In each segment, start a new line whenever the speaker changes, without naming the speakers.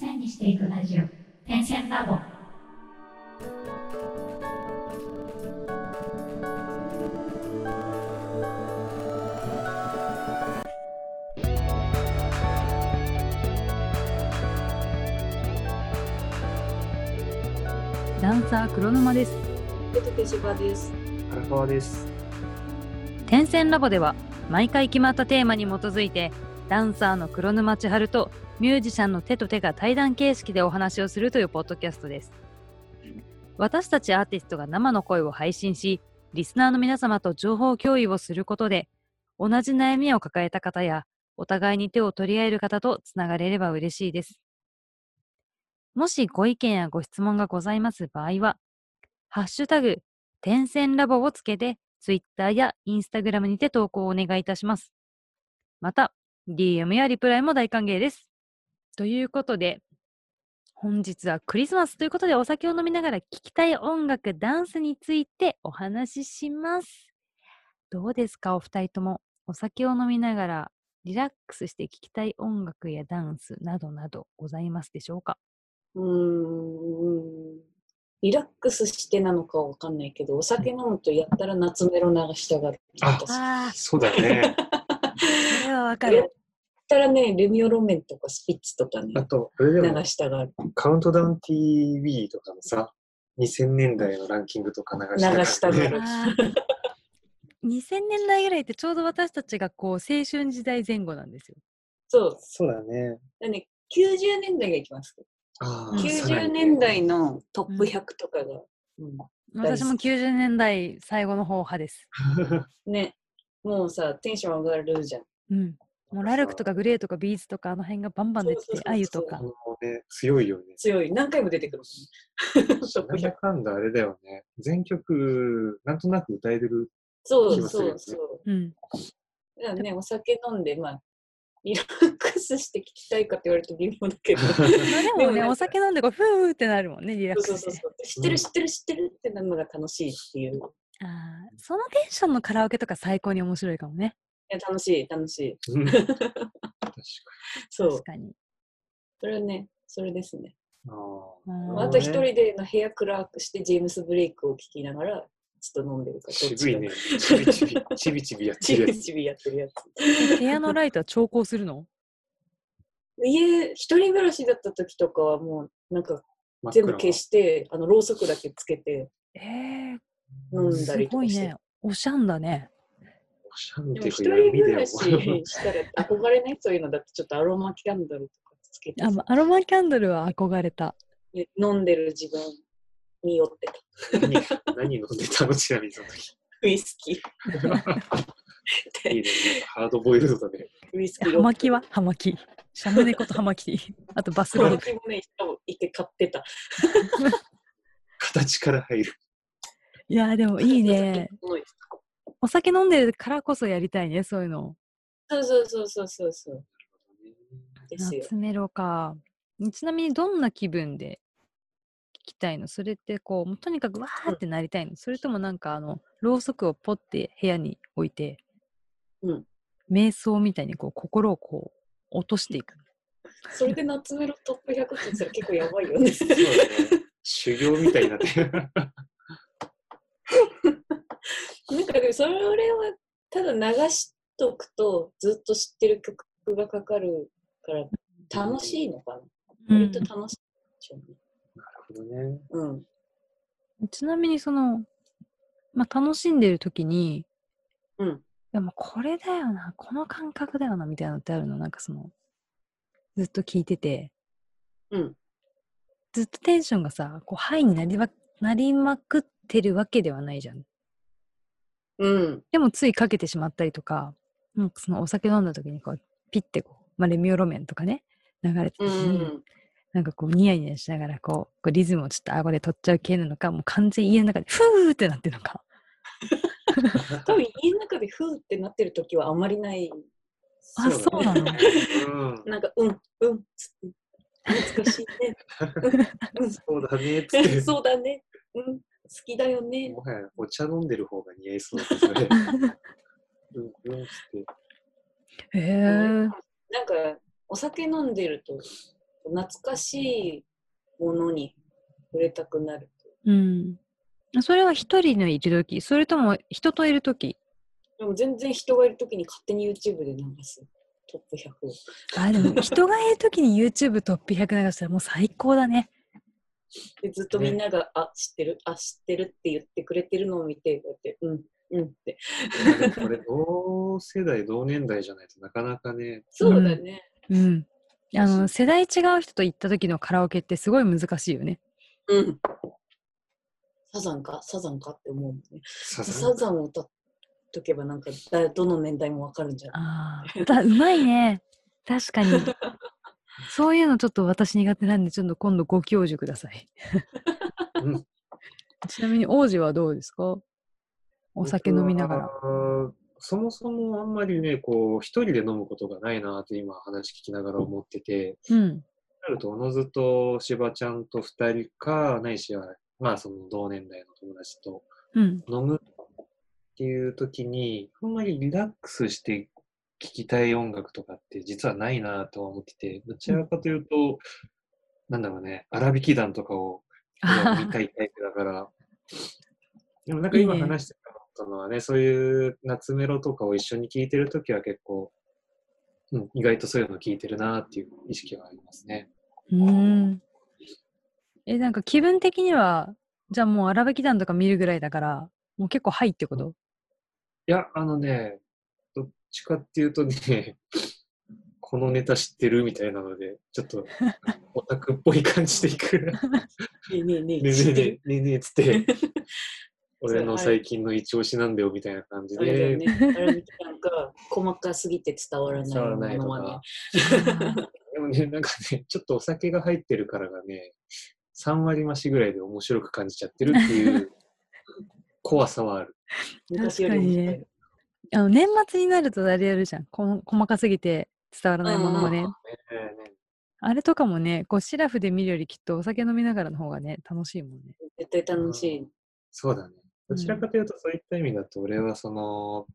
線にしていくラジオ点線ラボ
ダンサー黒沼です
ペトケ芝です。
荒川です。
点線ラボでは毎回決まったテーマに基づいてダンサーの黒沼千春とミュージシャンの手と手が対談形式でお話をするというポッドキャストです私たちアーティストが生の声を配信しリスナーの皆様と情報共有をすることで同じ悩みを抱えた方やお互いに手を取り合える方とつながれれば嬉しいですもしご意見やご質問がございます場合はハッシュタグ点線ラボをつけて、ツイッターやインスタグラムにて投稿をお願いいたします。また、DM やリプライも大歓迎です。ということで、本日はクリスマスということでお酒を飲みながら聴きたい音楽、ダンスについてお話しします。どうですか、お二人とも。お酒を飲みながらリラックスして聴きたい音楽やダンスなどなどございますでしょうか？
うーん。リラックスしてなのかわかんないけど、お酒飲むとやったら夏メロ流したがる。
あそうだね。
それはわか
やっ
る。
たらね、レミオロメンとかスピッツとかね
あ、と、あれでも
流、したがる。
カウントダウン TV とかのさ、2000年代のランキングとか流した
流したがる
あー2000年代ぐらいってちょうど私たちがこう青春時代前後なんですよ。
そう。
そうだね。
だね、90年代がいきます。
あ
うん
90年代のトップ100とかが。うん
私も90年代最後の方派です。
ね、もうさ、テンション上がるじゃん。
うん。もうラルクとかグレーとかビーズとかあの辺がバンバン出ててあゆとか。
ね、強いよね。
強い。何回も出てくるもんね。
なんだ
100。
かんだあれだよね。全曲、なんとなく歌えてる。
そう
気がするよね
そうそう。
うん。
だからね、お酒飲んで、まあ、リラックスして聞きたいかって言われると微妙だけど。
まあでもね、お酒飲んでこう、ふーってなるもんね、リラックスして。
そうそうそう。知ってる知ってる知ってるってなるのが楽しいっていう。い
あーそのテンションのカラオケとか最高に面白いかもね。
や楽しい、楽しい。
うん確か
そう
確。かに。
それはね、それですね。
に。あ
あと一人での部屋暗くして、ジェームス・ブレイクを聴きながら、ちょっと飲んでるから。
渋いね。ちびちび、ちびちびやって
ち
るやつ。
びちびやってるやつ。
部屋のライトは調光するの？
家、一人暮らしだった時とかはもう、なんか全部消して、あの、ろうそくだけつけて
えー、
飲んだ
す
りとかして。
ごいね。おしゃんだね。
シャン
でも一人暮ら。ししたら憧れないそういうのだってちょっとアロマキャンドルとかつけてさ
あまアロマキャンドルは憧れた。
で飲んでる自分に酔ってた。
何何飲んでたのちなみにその時。
ウイスキー。
いいね。ハードボイルドだね。
ウイスキー。
葉巻は？葉巻。シャムネコと葉巻。あとバスローブ。
もね、一回買ってた。
形から入る。
いやーでもいいね。
そう
お酒飲んでるからこそやりたいね、そういうの。
そうそうそうそうそう。ですよ。
夏メロか。ちなみにどんな気分で聞きたいの？それってこう、とにかくわーってなりたいの、それともなんかあの、ろうそくをポッて部屋に置いて、
うん
瞑想みたいにこう心をこう落としていく。
それで夏メロトップ100って言ったら結構やばいよね。
そうだね。修行みたいになってる。
なんかでもそれはただ流しとくとずっと知ってる曲がかかるから楽しいのかな？割と楽しいでしょうね。
なるほどね。
うん。
ちなみにその、まあ、楽しんでる時に、
うん。
でもこれだよな、この感覚だよなみたいなのってあるの？なんかその、ずっと聞いてて、
うん。
ずっとテンションがさ、こう、ハイになりまなりまくってるわけではないじゃん。
うん。
でもついかけてしまったりとか、なんかそのお酒飲んだ時にこう、ピッてこう、まあ、レミオロメンとかね、流れてて、
うん。
なんかこう、ニヤニヤしながらこう、こうリズムをちょっと顎で取っちゃう系なのか、もう完全に家の中で、ふーってなってるのか。
多分家の中でフーってなってる時はあまりない。
あ、そうなの？
うん。
なんか、うん、うん、つって懐かしいね。うん、
そうだね。つって。
そうだね。うん、好きだよね。
もはやお茶飲んでる方が似合いそうだそれ。うんうんって。
へえ。
なんか、お酒飲んでると、懐かしいものに触れたくなる。
うん。それは一人のいるとき、それとも人といるとき。
でも全然人がいるときに勝手に YouTube で流す。トップ100を。
あ、でも人がいるときに YouTube トップ100流したらもう最高だね。
でずっとみんなが、あ、知ってる、あ、知ってるって言ってくれてるのを見て、こうやって、うん、うんって。
これ、同世代、同年代じゃないとなかなかね、
そうだね。
うん。あの、世代違う人と行った時のカラオケってすごい難しいよね。
うん。サザンか？サザンかって思うもんね。
さ
サザンを歌っとけばなんかだどの年代もわかるんじゃない？
ああ、だうまいね。確かに。そういうのちょっと私苦手なんで、ちょっと今度ご教授ください。
うん
ちなみに王子はどうですか？お酒飲みながら。
そもそもあんまりね、こう、一人で飲むことがないなって今話聞きながら思ってて、
うん。
なると、おのずとしばちゃんと二人か、ないしは、まあその同年代の友達と
うん。
飲むっていう時に、あんまりリラックスして聴きたい音楽とかって実はないなとは思ってて、どちらかというと、なんだろうね、荒引き団とかを 見たいタイプだから、でもなんか今話してたのはね、そういう夏メロとかを一緒に聴いてるときは結構、うん、意外とそういうの聴いてるなっていう意識はありますね。
うーん。え、なんか気分的には、じゃあもう荒引き団とか見るぐらいだから、もう結構ハイってこと？
いや、あのね、ちかっていうとね、このネタ知ってるみたいなので、ちょっとオタクっぽい感じでいく。ね
ねえねえねえ、
えねえねえねえねえっつって、俺の最近の一押しなんだよみたいな感じで、
ね。なんか細かすぎて伝わらないもの
か
はね。
でもね、なんかね、ちょっとお酒が入ってるからがね、3割増しぐらいで面白く感じちゃってるっていう怖さはある。
昔よりも
確かにねあの年末になるとあれやるじゃん。この細かすぎて伝わらないものもね。あれとかもね、こうシラフで見るよりきっとお酒飲みながらの方がね、楽しいもんね。
絶対楽しい。
そうだね。どちらかというと、そういった意味だと、俺はその、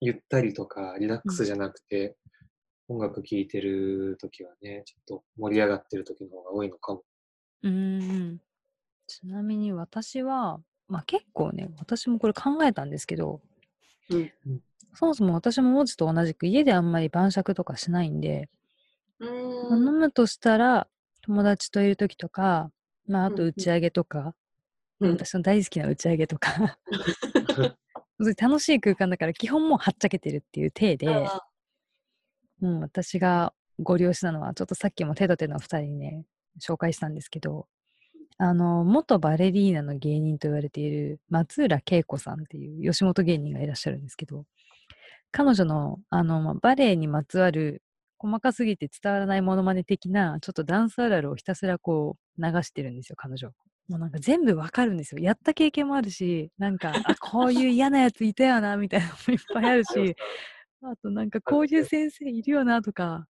ゆったりとかリラックスじゃなくて、音楽聴いてる時はね、ちょっと盛り上がってる時の方が多いのかも。
うーん。ちなみに私は、まあ結構ね、私もこれ考えたんですけど、
うん
そもそも私も王子と同じく家であんまり晩酌とかしないんで、
うん。
飲むとしたら友達といる時とか、まああと打ち上げとか、
うん。
私の大好きな打ち上げとか、楽しい空間だから基本もうはっちゃけてるっていう体で、
あ
うん、私がご利用しなのは、ちょっとさっきも手と手の二人にね、紹介したんですけど、あの、元バレリーナの芸人と言われている松浦恵子さんっていう吉本芸人がいらっしゃるんですけど、彼女の、あの、まあバレエにまつわる細かすぎて伝わらないモノマネ的な、ちょっとダンスあるあるをひたすらこう流してるんですよ、彼女。もうなんか全部わかるんですよ。やった経験もあるし、なんか、あ、こういう嫌なやついたよな、みたいなのもいっぱいあるし、あとなんかこういう先生いるよな、とか、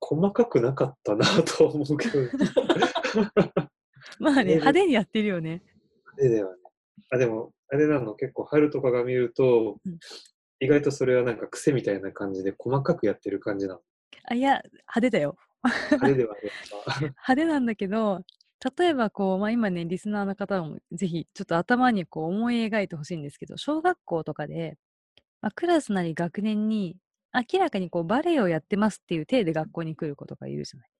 細かくなかったなとは思うけど、
まあね、
ね
派手にやってるよね。
あれだよね。あ、でも、あれなの、結構春とかが見ると、
うん
意外とそれはなんか癖みたいな感じで細かくやってる感じなの。
あいや、派手だよ。
あれではね、
派手なんだけど、例えばこう、まあ、今ね、リスナーの方もぜひちょっと頭にこう思い描いてほしいんですけど、小学校とかで、まあ、クラスなり学年に明らかにこうバレエをやってますっていう体で学校に来る子とかいるじゃない。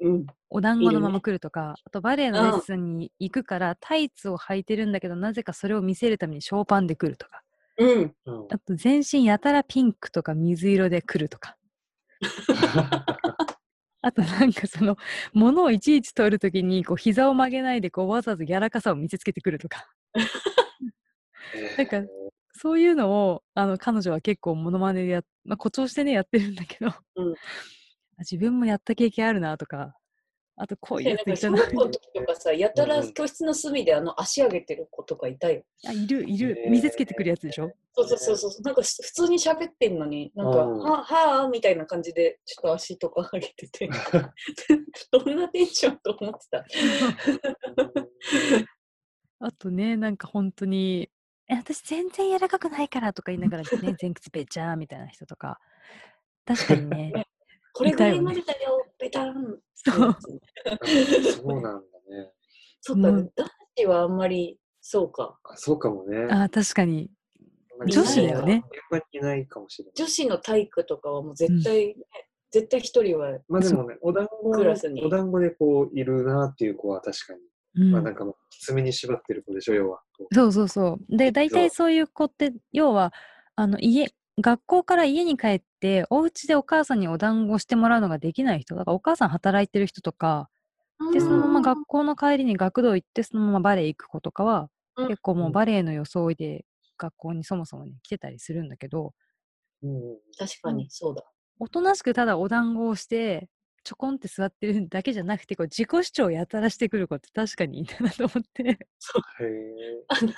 うん。
お団子のまま来るとか、あとバレエのレッスンに行くからタイツを履いてるんだけど、なぜかそれを見せるためにショーパンで来るとか、
うん。
うん
あと全身やたらピンクとか水色で来るとか。あとなんかその、物をいちいち取るときに、こう、膝を曲げないで、こう、わざわざ柔らかさを見せつけてくるとか。なんかそういうのを、あの、彼女は結構モノマネでやっ、まあ、誇張してね、やってるんだけど、
うん
あ自分もやった経験あるなとか、あとこういうやついたな
小学校の時とかさ、やたら教室の隅であの足上げてる子とかいたよ。
あ、いる、いる、見せつけてくるやつでしょ？
そうそうそうそう。なんか普通に喋ってんのに、なんか、
うん
ははあみたいな感じで、ちょっと足とか上げてて、どんなテンションと思ってた？
あとね、なんか本当に、え、私全然柔らかくないからとか言いながらね、前屈べちゃーみたいな人とか。確かにね、
これぐらいまでだよ、ベタン。
そう。
そうなんだね。
そっか、
うん
男子はあんまり、そうか。
あそうかもね。
あー確かに。
女子だよ
ね。
現場にいないかもしれない。
女子の体育とかはもう絶対、ね絶対一人は、
まあでもね、お団子
クラスに
お団子でこういるなっていう子は確かに、
うん
まあなんかもうきつめに縛ってる子でしょ、要は。
そうそうそう。で、大体そういう子って、要は、あの、家、学校から家に帰って、お家でお母さんにお団子してもらうのができない人、だからお母さん働いてる人とか、で、そのまま学校の帰りに学童行って、そのままバレエ行く子とかは、
うん。
結構もうバレエの装いで学校にそもそもね、来てたりするんだけど、
うん
確かにそうだ。
おとなしくただお団子をして、ちょこんって座ってるだけじゃなくて、こう自己主張をやたらしてくる子って確かにいたなと思って。
へ
あの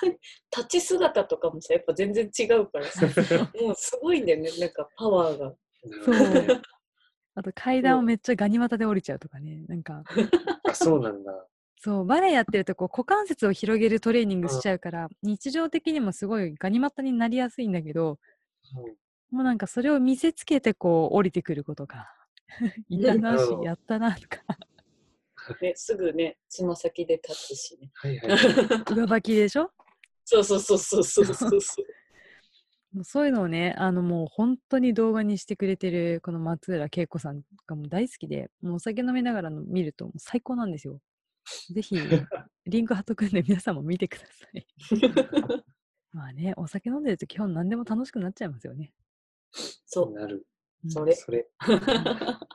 立ち姿とかもさ、やっぱ全然違うからさ、もうすごいんだよね、なんかパワーが。
え。
そうあと階段をめっちゃガニ股で降りちゃうとかね、なんか、
あ、そうなんだ。
そう、バレエやってるとこう股関節を広げるトレーニングしちゃうから、日常的にもすごいガニ股になりやすいんだけど、
うん
もうなんかそれを見せつけてこう降りてくることが いたなしやったなとか、
ね、すぐね、つま先で立つしね。
はいはい。
上履きでしょ？
そうそうそうそうそうそうそう。
もうそういうのをね、あのもう本当に動画にしてくれてるこの松浦恵子さんがもう大好きで、もうお酒飲みながらの見るともう最高なんですよ。ぜひ、リンク貼っとくんで皆さんも見てください。まあね、お酒飲んでると基本何でも楽しくなっちゃいますよね。
そ
なる。
うん
それ
それ。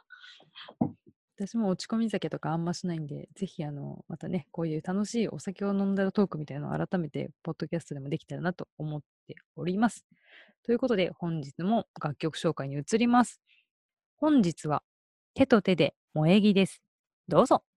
私も落ち込み酒とかあんましないんで、ぜひあの、またね、こういう楽しいお酒を飲んだらトークみたいなのを改めて、ポッドキャストでもできたらなと思っております。ということで、本日も楽曲紹介に移ります。本日は、手と手で萌え木です。どうぞ。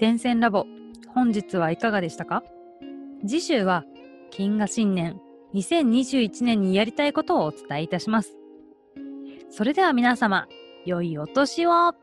電線ラボ本日はいかがでしたか？次週は金河新年2021年にやりたいことをお伝えいたします。それでは皆様良いお年を。